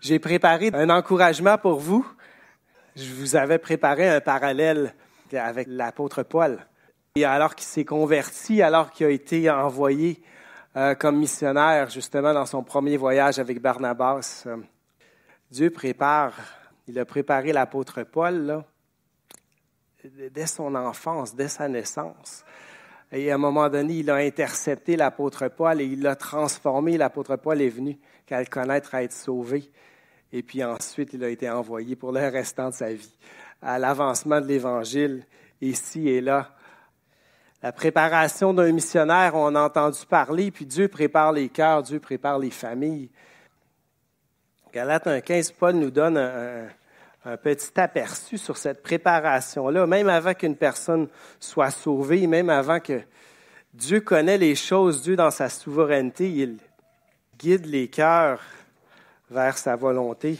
J'ai préparé un encouragement pour vous. Je vous avais préparé un parallèle avec l'apôtre Paul. Et alors qu'il s'est converti, alors qu'il a été envoyé euh, comme missionnaire justement dans son premier voyage avec Barnabas, euh, Dieu prépare, il a préparé l'apôtre Paul là, dès son enfance, dès sa naissance. Et à un moment donné, il a intercepté l'apôtre Paul et il l'a transformé. L'apôtre Paul est venu qu'à le connaître, à être sauvé. Et puis ensuite, il a été envoyé pour le restant de sa vie à l'avancement de l'Évangile, ici et là. La préparation d'un missionnaire, on a entendu parler, puis Dieu prépare les cœurs, Dieu prépare les familles. Galate 1.15, Paul nous donne un, un, petit aperçu sur cette préparation-là, même avant qu'une personne soit sauvée, même avant que Dieu connaît les choses, Dieu dans sa souveraineté, il guide les cœurs vers sa volonté.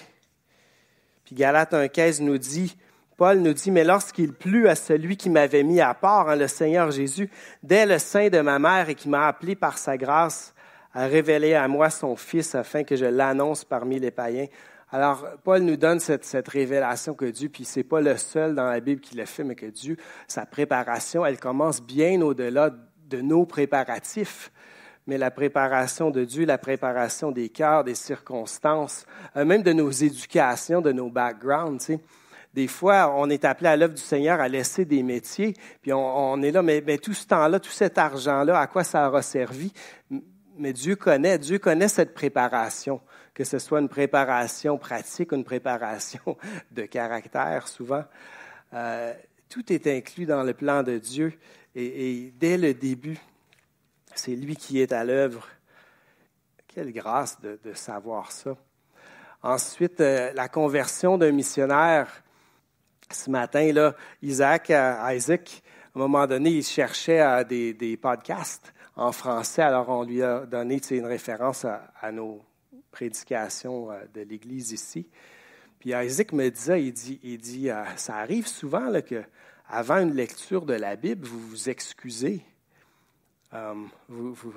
Puis Galate 1,15 nous dit, Paul nous dit, mais lorsqu'il plut à celui qui m'avait mis à part, hein, le Seigneur Jésus, dès le sein de ma mère et qui m'a appelé par sa grâce à révéler à moi son Fils afin que je l'annonce parmi les païens. Alors, Paul nous donne cette, cette révélation que Dieu, puis c'est pas le seul dans la Bible qui le fait, mais que Dieu, sa préparation, elle commence bien au-delà de nos préparatifs mais la préparation de Dieu, la préparation des cœurs, des circonstances, euh, même de nos éducations, de nos backgrounds. Tu sais. Des fois, on est appelé à l'œuvre du Seigneur à laisser des métiers, puis on, est là, mais, mais, tout ce temps-là, tout cet argent-là, à quoi ça aura servi? Mais Dieu connaît, Dieu connaît cette préparation, que ce soit une préparation pratique, une préparation de caractère, souvent. Euh, tout est inclus dans le plan de Dieu. Et, dès le début, c'est lui qui est à l'œuvre. Quelle grâce de, savoir ça. Ensuite, euh, la conversion d'un missionnaire. Ce matin, là, Isaac, euh, Isaac, à un moment donné, il cherchait des, podcasts en français. Alors, on lui a donné une référence à, nos prédications de l'Église ici. Puis Isaac me disait, il dit, il dit ça arrive souvent là, que avant une lecture de la Bible, vous vous excusez euh, vous, vous,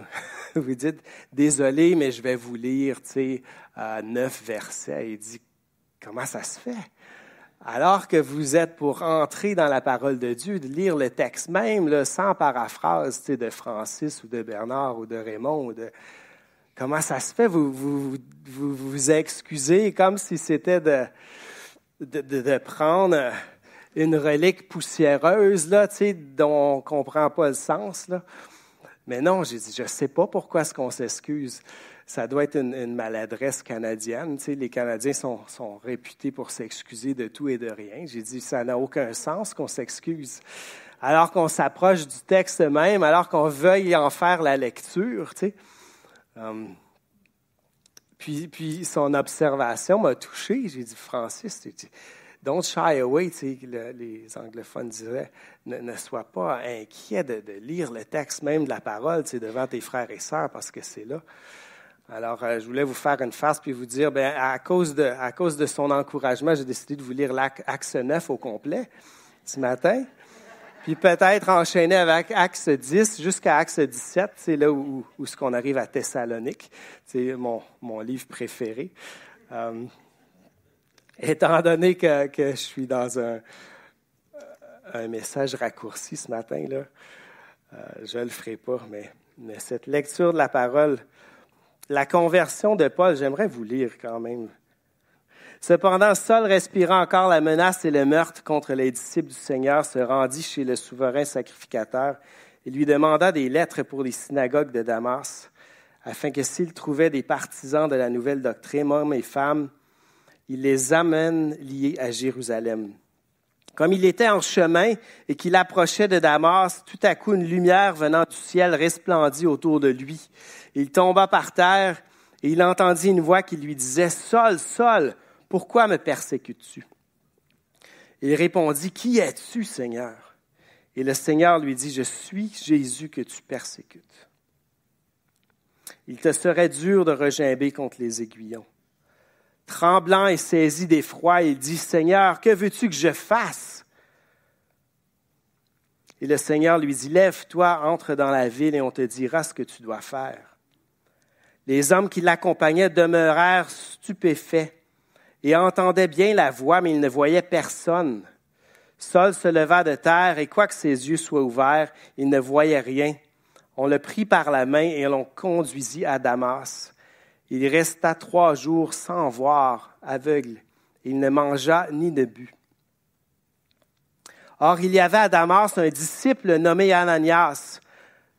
dites, désolé, mais je vais vous lire, euh, neuf versets. Il dit, comment ça se fait? Alors que vous êtes pour entrer dans la parole de Dieu, de lire le texte même, sans paraphrase de Francis ou de Bernard ou de Raymond. Comment ça se fait? Vous vous, vous, excusez comme si c'était de, prendre une relique poussiéreuse là, dont on ne comprend pas le sens. Mais non, j'ai dit, je ne sais pas pourquoi est-ce qu'on s'excuse. Ça doit être une, maladresse canadienne. Les Canadiens sont, réputés pour s'excuser de tout et de rien. J'ai dit, ça n'a aucun sens qu'on s'excuse. Alors qu'on s'approche du texte même, alors qu'on veuille en faire la lecture. Hum. puis, puis son observation m'a touché. J'ai dit, Francis, tu don't shy away, les anglophones diraient, ne, sois pas inquiet de, lire le texte même de la parole devant tes frères et sœurs parce que c'est là. Alors, euh, je voulais vous faire une farce puis vous dire, ben, à, cause de, son encouragement, j'ai décidé de vous lire l'Axe 9 au complet ce matin. Puis peut-être enchaîner avec Axe 10 jusqu'à Axe 17, c'est là où, où, arrive à Thessalonique. C'est mon, livre préféré. Euh, Étant donné que, je suis dans un, un, message raccourci ce matin, là, euh, je ne le ferai pas, mais, cette lecture de la parole, la conversion de Paul, j'aimerais vous lire quand même. Cependant, Saul, respirant encore la menace et le meurtre contre les disciples du Seigneur, se rendit chez le souverain sacrificateur et lui demanda des lettres pour les synagogues de Damas, afin que s'il trouvait des partisans de la nouvelle doctrine, hommes et femmes, il les amène liés à Jérusalem. Comme il était en chemin et qu'il approchait de Damas, tout à coup une lumière venant du ciel resplendit autour de lui. Il tomba par terre et il entendit une voix qui lui disait, Saul, Saul, pourquoi me persécutes-tu? Il répondit, Qui es-tu, Seigneur? Et le Seigneur lui dit, Je suis Jésus que tu persécutes. Il te serait dur de regimber contre les aiguillons. Tremblant et saisi d'effroi, il dit, Seigneur, que veux-tu que je fasse? Et le Seigneur lui dit, Lève-toi, entre dans la ville et on te dira ce que tu dois faire. Les hommes qui l'accompagnaient demeurèrent stupéfaits et entendait bien la voix, mais il ne voyait personne. Saul se leva de terre, et quoique ses yeux soient ouverts, il ne voyait rien. On le prit par la main et l'on conduisit à Damas. Il resta trois jours sans voir, aveugle. Il ne mangea ni ne but. Or, il y avait à Damas un disciple nommé Ananias.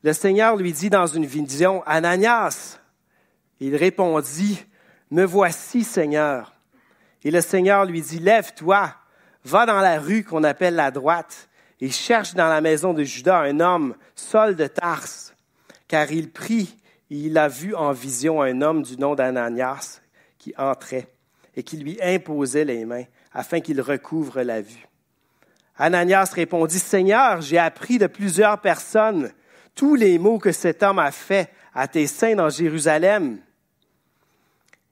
Le Seigneur lui dit dans une vision, Ananias. Il répondit, Me voici, Seigneur. Et le Seigneur lui dit, Lève-toi, va dans la rue qu'on appelle la droite, et cherche dans la maison de Judas un homme, Saul de Tarse, car il prit et il a vu en vision un homme du nom d'Ananias qui entrait et qui lui imposait les mains afin qu'il recouvre la vue. Ananias répondit, Seigneur, j'ai appris de plusieurs personnes tous les maux que cet homme a faits à tes saints dans Jérusalem.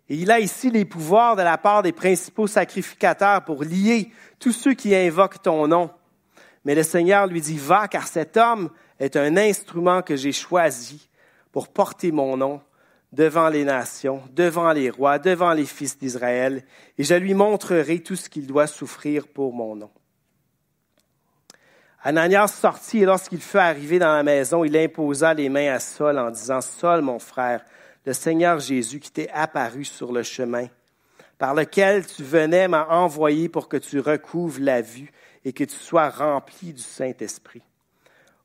Et il a ici les pouvoirs de la part des principaux sacrificateurs pour lier tous ceux qui invoquent ton nom. Mais le Seigneur lui dit, va, car cet homme est un instrument que j'ai choisi pour porter mon nom devant les nations, devant les rois, devant les fils d'Israël, et je lui montrerai tout ce qu'il doit souffrir pour mon nom. Ananias sortit et lorsqu'il fut arrivé dans la maison, il imposa les mains à Saul en disant, Saul, mon frère, le Seigneur Jésus qui t'est apparu sur le chemin, par lequel tu venais m'a envoyé pour que tu recouvres la vue et que tu sois rempli du Saint-Esprit.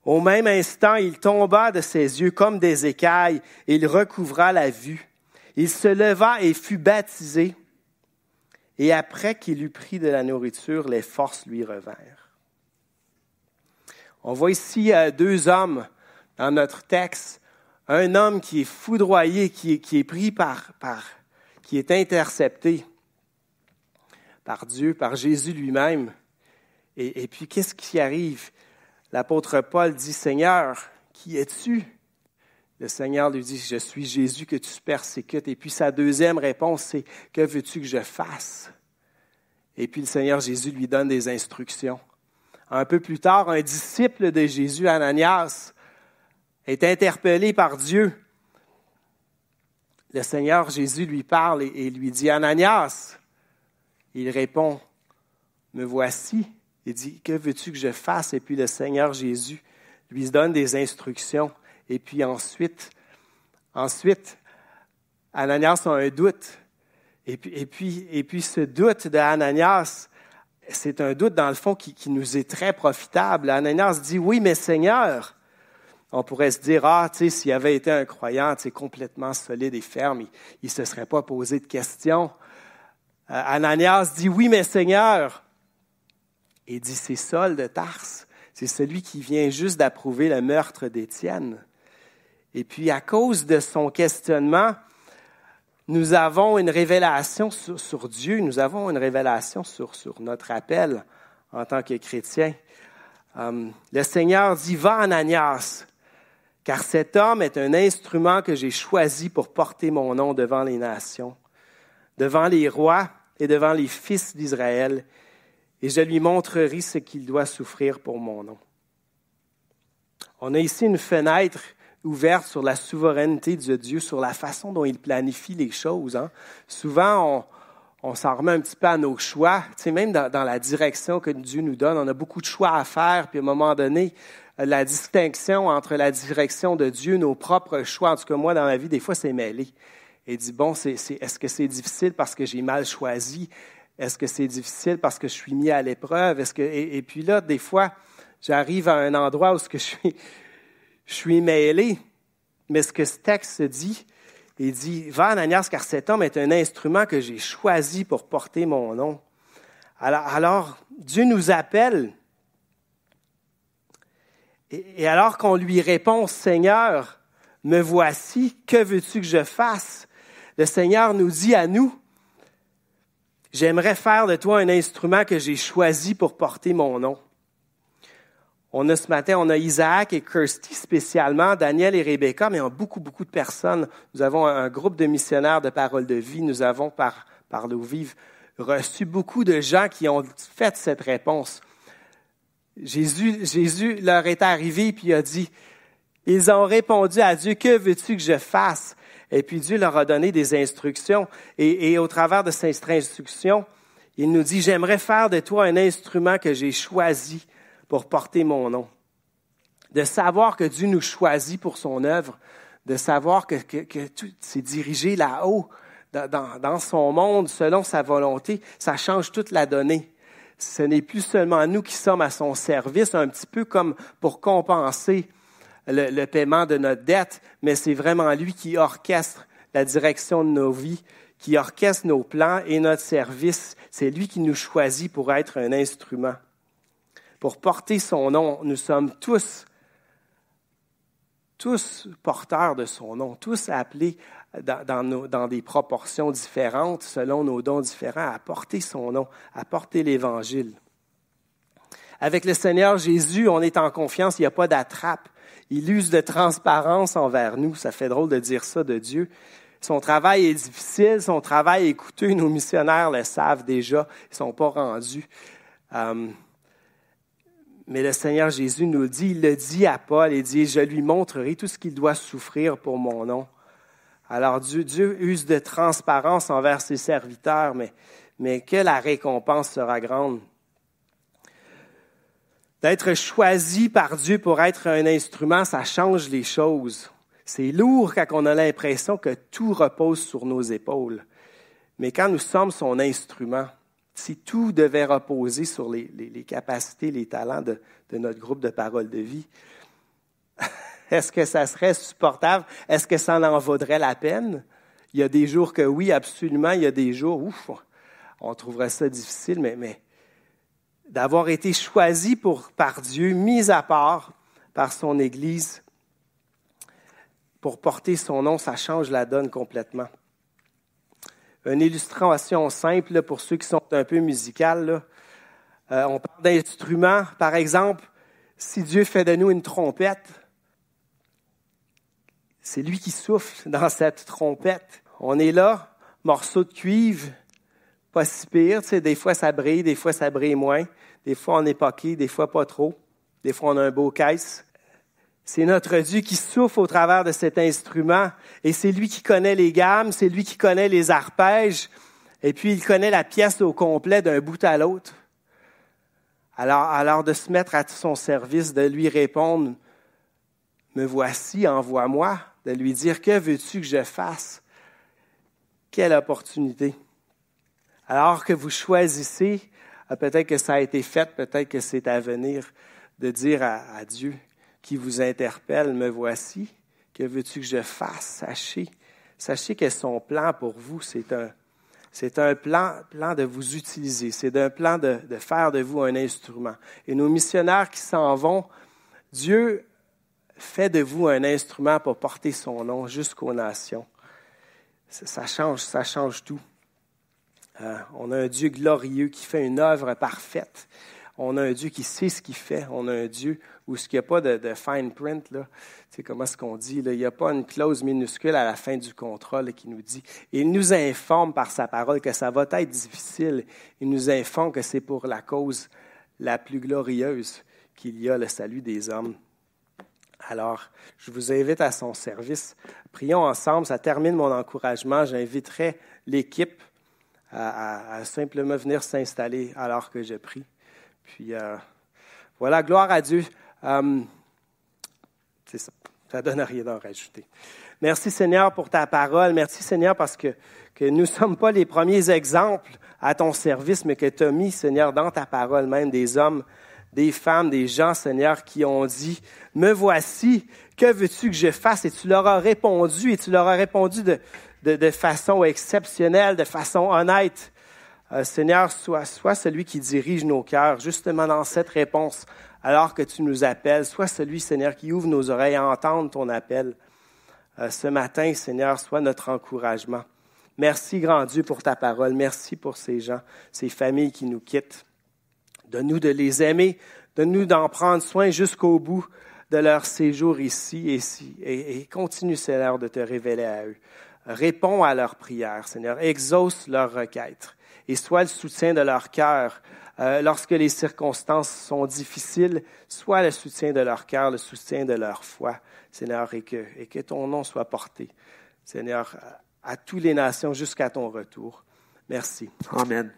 Au même instant, il tomba de ses yeux comme des écailles et il recouvra la vue. Il se leva et fut baptisé. Et après qu'il eut pris de la nourriture, les forces lui revinrent. On voit ici euh, deux hommes dans notre texte. Un homme qui est foudroyé, qui est, pris par, qui est intercepté par Dieu, par Jésus lui-même. Et puis, qu'est-ce qui arrive? L'apôtre Paul dit, Seigneur, qui es-tu? Le Seigneur lui dit, je suis Jésus que tu persécutes. Et puis sa deuxième réponse, c'est, que veux-tu que je fasse? Et puis le Seigneur Jésus lui donne des instructions. Un peu plus tard, un disciple de Jésus, Ananias, est interpellé par Dieu. Le Seigneur Jésus lui parle et, lui dit, Ananias, il répond, me voici. Il dit, que veux-tu que je fasse? Et puis le Seigneur Jésus lui donne des instructions. Et puis ensuite, ensuite, Ananias a un doute. Et puis, et puis, ce doute d'Ananias c'est un doute, dans le fond, qui, nous est très profitable. Ananias dit, oui, mais Seigneur, on pourrait se dire, ah, tu sais, s'il avait été un croyant, tu complètement solide et ferme, il ne se serait pas posé de questions. Euh, Ananias dit, oui, mais Seigneur, il dit, c'est Saul de Tarse, c'est celui qui vient juste d'approuver le meurtre d'Étienne. Et puis, à cause de son questionnement, nous avons une révélation sur, Dieu, nous avons une révélation sur, notre appel en tant que chrétien. Euh, le Seigneur dit, va Ananias, car cet homme est un instrument que j'ai choisi pour porter mon nom devant les nations, devant les rois et devant les fils d'Israël, et je lui montrerai ce qu'il doit souffrir pour mon nom. On a ici une fenêtre ouverte sur la souveraineté de Dieu, sur la façon dont il planifie les choses. Hein. Souvent, on, s'en remet un petit peu à nos choix, tu sais, même dans, la direction que Dieu nous donne. On a beaucoup de choix à faire, puis à un moment donné, la distinction entre la direction de Dieu, nos propres choix, en tout cas moi dans ma vie, des fois c'est mêlé. Et dit, bon, est-ce que c'est difficile parce que j'ai mal choisi? Est-ce que c'est difficile parce que je suis mis à l'épreuve? Est-ce que, et, puis là, des fois, j'arrive à un endroit où ce que je suis, je suis mêlé. Mais ce que ce texte dit, il dit, va Ananias, car cet homme est un instrument que j'ai choisi pour porter mon nom. Alors, Dieu nous appelle. Et alors qu'on lui répond, Seigneur, me voici, que veux-tu que je fasse? Le Seigneur nous dit à nous, j'aimerais faire de toi un instrument que j'ai choisi pour porter mon nom. On a ce matin, on a Isaac et Kirsty spécialement, Daniel et Rebecca, mais on a beaucoup, beaucoup de personnes. Nous avons un groupe de missionnaires de parole de vie. Nous avons, par, par l'eau vive, reçu beaucoup de gens qui ont fait cette réponse. Jésus, Jésus leur est arrivé puis a dit, ils ont répondu à Dieu, que veux-tu que je fasse? Et puis Dieu leur a donné des instructions. Et, au travers de ces instructions, il nous dit, j'aimerais faire de toi un instrument que j'ai choisi pour porter mon nom. De savoir que Dieu nous choisit pour son œuvre, de savoir que, que, que tout c'est dirigé là-haut, dans, dans, son monde, selon sa volonté, ça change toute la donnée. Ce n'est plus seulement nous qui sommes à son service, un petit peu comme pour compenser le, paiement de notre dette, mais c'est vraiment lui qui orchestre la direction de nos vies, qui orchestre nos plans et notre service. C'est lui qui nous choisit pour être un instrument. Pour porter son nom, nous sommes tous, tous porteurs de son nom, tous appelés dans des proportions différentes, selon nos dons différents, à porter son nom, à porter l'Évangile. Avec le Seigneur Jésus, on est en confiance, il n'y a pas d'attrape. Il use de transparence envers nous. Ça fait drôle de dire ça de Dieu. Son travail est difficile, son travail est coûteux. Nos missionnaires le savent déjà, ils ne sont pas rendus. Um, mais le Seigneur Jésus nous dit, il le dit à Paul, il dit, je lui montrerai tout ce qu'il doit souffrir pour mon nom. Alors Dieu, Dieu use de transparence envers ses serviteurs, mais que la récompense sera grande. D'être choisi par Dieu pour être un instrument, ça change les choses. C'est lourd quand on a l'impression que tout repose sur nos épaules. Mais quand nous sommes son instrument, si tout devait reposer sur les, capacités, les talents de, notre groupe de parole de vie, est-ce que ça serait supportable? Est-ce que ça en vaudrait la peine? Il y a des jours que oui, absolument. Il y a des jours, ouf, on trouverait ça difficile, mais d'avoir été choisi par Dieu, mis à part par son Église, pour porter son nom, ça change la donne complètement. Une illustration simple pour ceux qui sont un peu musicales. Euh, on parle d'instruments. Par exemple, si Dieu fait de nous une trompette, c'est lui qui souffle dans cette trompette. On est là, morceau de cuivre, pas si pire. Tu sais, des fois ça brille, des fois ça brille moins. Des fois on est poqué, des fois pas trop. Des fois on a un beau caisse. C'est notre Dieu qui souffle au travers de cet instrument et c'est lui qui connaît les gammes, c'est lui qui connaît les arpèges et puis il connaît la pièce au complet d'un bout à l'autre. Alors, alors de se mettre à son service, de lui répondre, me voici, envoie-moi, de lui dire, que veux-tu que je fasse? Quelle opportunité. Alors que vous choisissez, ah, peut-être que ça a été fait, peut-être que c'est à venir, de dire à, Dieu, qui vous interpelle, me voici. Que veux-tu que je fasse? Sachez, sachez que son plan pour vous, c'est un, c'est un plan, plan de vous utiliser. C'est un plan de, de faire de vous un instrument. Et nos missionnaires qui s'en vont, Dieu fait de vous un instrument pour porter son nom jusqu'aux nations. Ça change, ça change tout. Euh, on a un Dieu glorieux qui fait une œuvre parfaite. On a un Dieu qui sait ce qu'il fait. On a un Dieu où il n'y a pas de, fine print. Tu sais, comment est-ce qu'on dit? Il n'y a pas une clause minuscule à la fin du contrat qui nous dit. Il nous informe par sa parole que ça va être difficile. Il nous informe que c'est pour la cause la plus glorieuse qu'il y a le salut des hommes. Alors, je vous invite à son service. Prions ensemble. Ça termine mon encouragement. J'inviterai l'équipe à, à, à, simplement venir s'installer alors que je prie. Puis euh, voilà, gloire à Dieu. Um, c'est ça. Ça donne rien d'en rajouter. Merci Seigneur pour ta parole. Merci Seigneur parce que, que nous ne sommes pas les premiers exemples à ton service, mais que tu as mis, Seigneur, dans ta parole même des hommes, des femmes, des gens, Seigneur, qui ont dit, me voici, que veux-tu que je fasse? Et tu leur as répondu, et tu leur as répondu de, de, façon exceptionnelle, de façon honnête. Euh, Seigneur, sois, sois celui qui dirige nos cœurs, justement dans cette réponse, alors que tu nous appelles. Sois celui, Seigneur, qui ouvre nos oreilles à entendre ton appel. Euh, ce matin, Seigneur, sois notre encouragement. Merci, grand Dieu, pour ta parole. Merci pour ces gens, ces familles qui nous quittent. Donne-nous de les aimer. Donne-nous d'en prendre soin jusqu'au bout de leur séjour ici et, ici, et, et continue, Seigneur, de te révéler à eux. Réponds à leurs prières, Seigneur. Exauce leurs requêtes et sois le soutien de leur cœur euh, lorsque les circonstances sont difficiles, sois le soutien de leur cœur, le soutien de leur foi, Seigneur, et que, et que ton nom soit porté Seigneur, à toutes les nations jusqu'à ton retour. Merci. Amen.